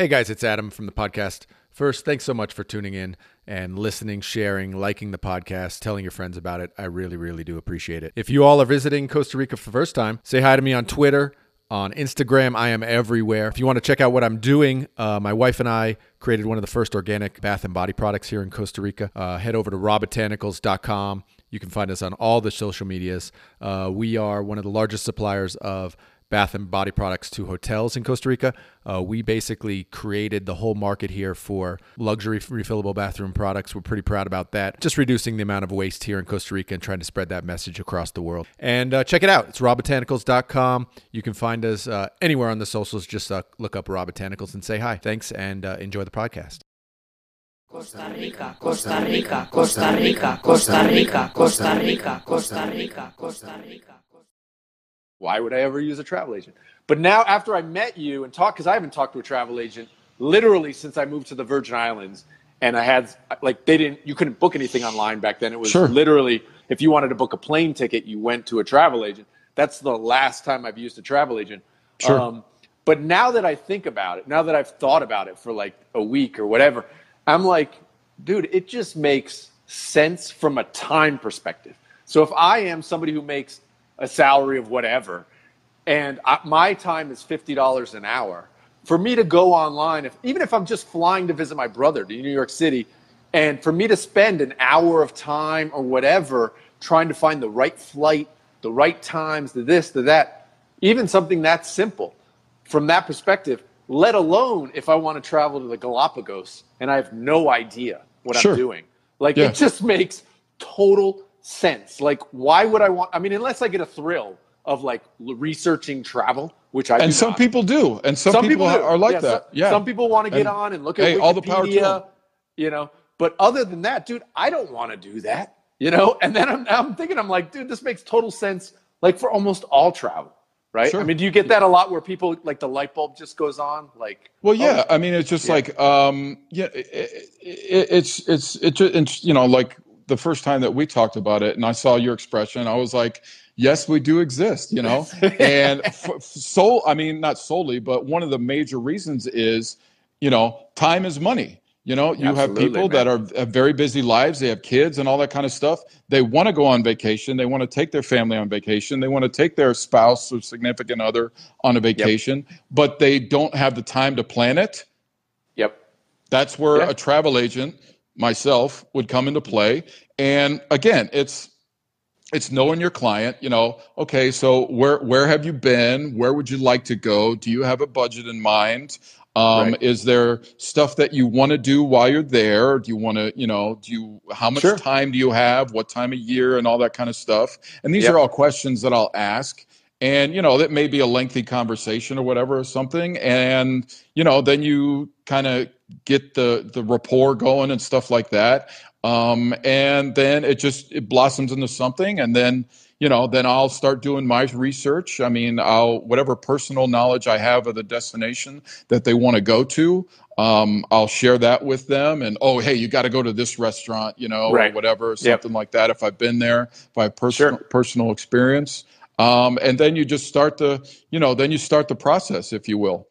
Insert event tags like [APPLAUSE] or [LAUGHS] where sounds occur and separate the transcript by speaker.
Speaker 1: Hey guys, it's Adam from the podcast. First, thanks so much for tuning in and listening, sharing, liking the podcast, telling your friends about it. I really, really do appreciate it. If you all are visiting Costa Rica for the first time, say hi to me on Twitter, on Instagram. I am everywhere. If you want to check out what I'm doing, uh, my wife and I created one of the first organic bath and body products here in Costa Rica. Uh, head over to rawbotanicals.com. You can find us on all the social medias. Uh, we are one of the largest suppliers of bath and body products to hotels in Costa Rica. Uh, we basically created the whole market here for luxury refillable bathroom products. We're pretty proud about that. Just reducing the amount of waste here in Costa Rica and trying to spread that message across the world. And uh, check it out. It's rawbotanicals.com. You can find us uh, anywhere on the socials. Just uh, look up Raw Botanicals and say hi. Thanks and uh, enjoy the podcast.
Speaker 2: Costa Rica, Costa Rica, Costa Rica, Costa Rica, Costa Rica, Costa Rica, Costa Rica.
Speaker 3: Why would I ever use a travel agent? But now, after I met you and talked, because I haven't talked to a travel agent literally since I moved to the Virgin Islands, and I had like they didn't, you couldn't book anything online back then. It was
Speaker 4: Sure.
Speaker 3: literally if you wanted to book a plane ticket, you went to a travel agent. That's the last time I've used a travel agent.
Speaker 4: Sure.
Speaker 3: Um, but now that I think about it, now that I've thought about it for like a week or whatever, I'm like, dude, it just makes sense from a time perspective. So if I am somebody who makes a salary of whatever, and I, my time is fifty dollars an hour, for me to go online, if even if I'm just flying to visit my brother to New York City, and for me to spend an hour of time or whatever trying to find the right flight, the right times, the this, the that, even something that simple, from that perspective, let alone if I want to travel to the Galapagos and I have no idea what
Speaker 4: Sure.
Speaker 3: I'm doing. Like
Speaker 4: Yeah.
Speaker 3: it just makes total sense. Like why would I want I mean unless I get a thrill of like researching travel, which I
Speaker 4: and some
Speaker 3: not.
Speaker 4: people do, and some,
Speaker 3: Some
Speaker 4: people,
Speaker 3: do.
Speaker 4: are like
Speaker 3: Yeah,
Speaker 4: that. yeah,
Speaker 3: Some people want to get
Speaker 4: And,
Speaker 3: on and look at
Speaker 4: hey,
Speaker 3: Wikipedia,
Speaker 4: all the power to
Speaker 3: you know. But other than that, dude, I don't want to do that, you know. And then I'm, I'm thinking, I'm like, dude, this makes total sense, like for almost all travel, right?
Speaker 4: Sure.
Speaker 3: I mean, do you get that a lot where people like the light bulb just goes on, like?
Speaker 4: Well,
Speaker 3: oh,
Speaker 4: yeah. I mean, it's just
Speaker 3: Yeah.
Speaker 4: like, um, yeah, it, it, it's it's it's you know, like the first time that we talked about it, and I saw your expression, I was like, yes, we do exist, you know. [LAUGHS] and f- so, I mean, not solely, but one of the major reasons is, you know, time is money. You know, you have
Speaker 3: Absolutely,
Speaker 4: people that are have very busy lives. They have kids and all that kind of stuff. They want to go on vacation. They want to take their family on vacation. They want to take their spouse or significant other on a vacation, but they don't have the time to plan it.
Speaker 3: Yep.
Speaker 4: That's where
Speaker 3: Yeah.
Speaker 4: a travel agent, myself, would come into play. And again, it's it's knowing your client. You know, okay, so where where have you been? Where would you like to go? Do you have a budget in mind? Um,
Speaker 3: Right.
Speaker 4: Is there stuff that you want to do while you're there? Do you want to, you know, do you how much
Speaker 3: Sure.
Speaker 4: time do you have? What time of year and all that kind of stuff? And these
Speaker 3: Yep.
Speaker 4: are all questions that I'll ask. And you know, that may be a lengthy conversation or whatever or something. And you know, then you kind of get the the rapport going and stuff like that. Um, and then it just it blossoms into something. And then you know, then I'll start doing my research. I mean, I'll whatever personal knowledge I have of the destination that they want to go to. Um, I'll share that with them, and oh, hey, you got to go to this restaurant, you know,
Speaker 3: Right.
Speaker 4: or whatever,
Speaker 3: Yep.
Speaker 4: something like that. If I've been there, if I have personal
Speaker 3: Sure.
Speaker 4: personal experience, um, and then you just start the, you know, then you start the process, if you will.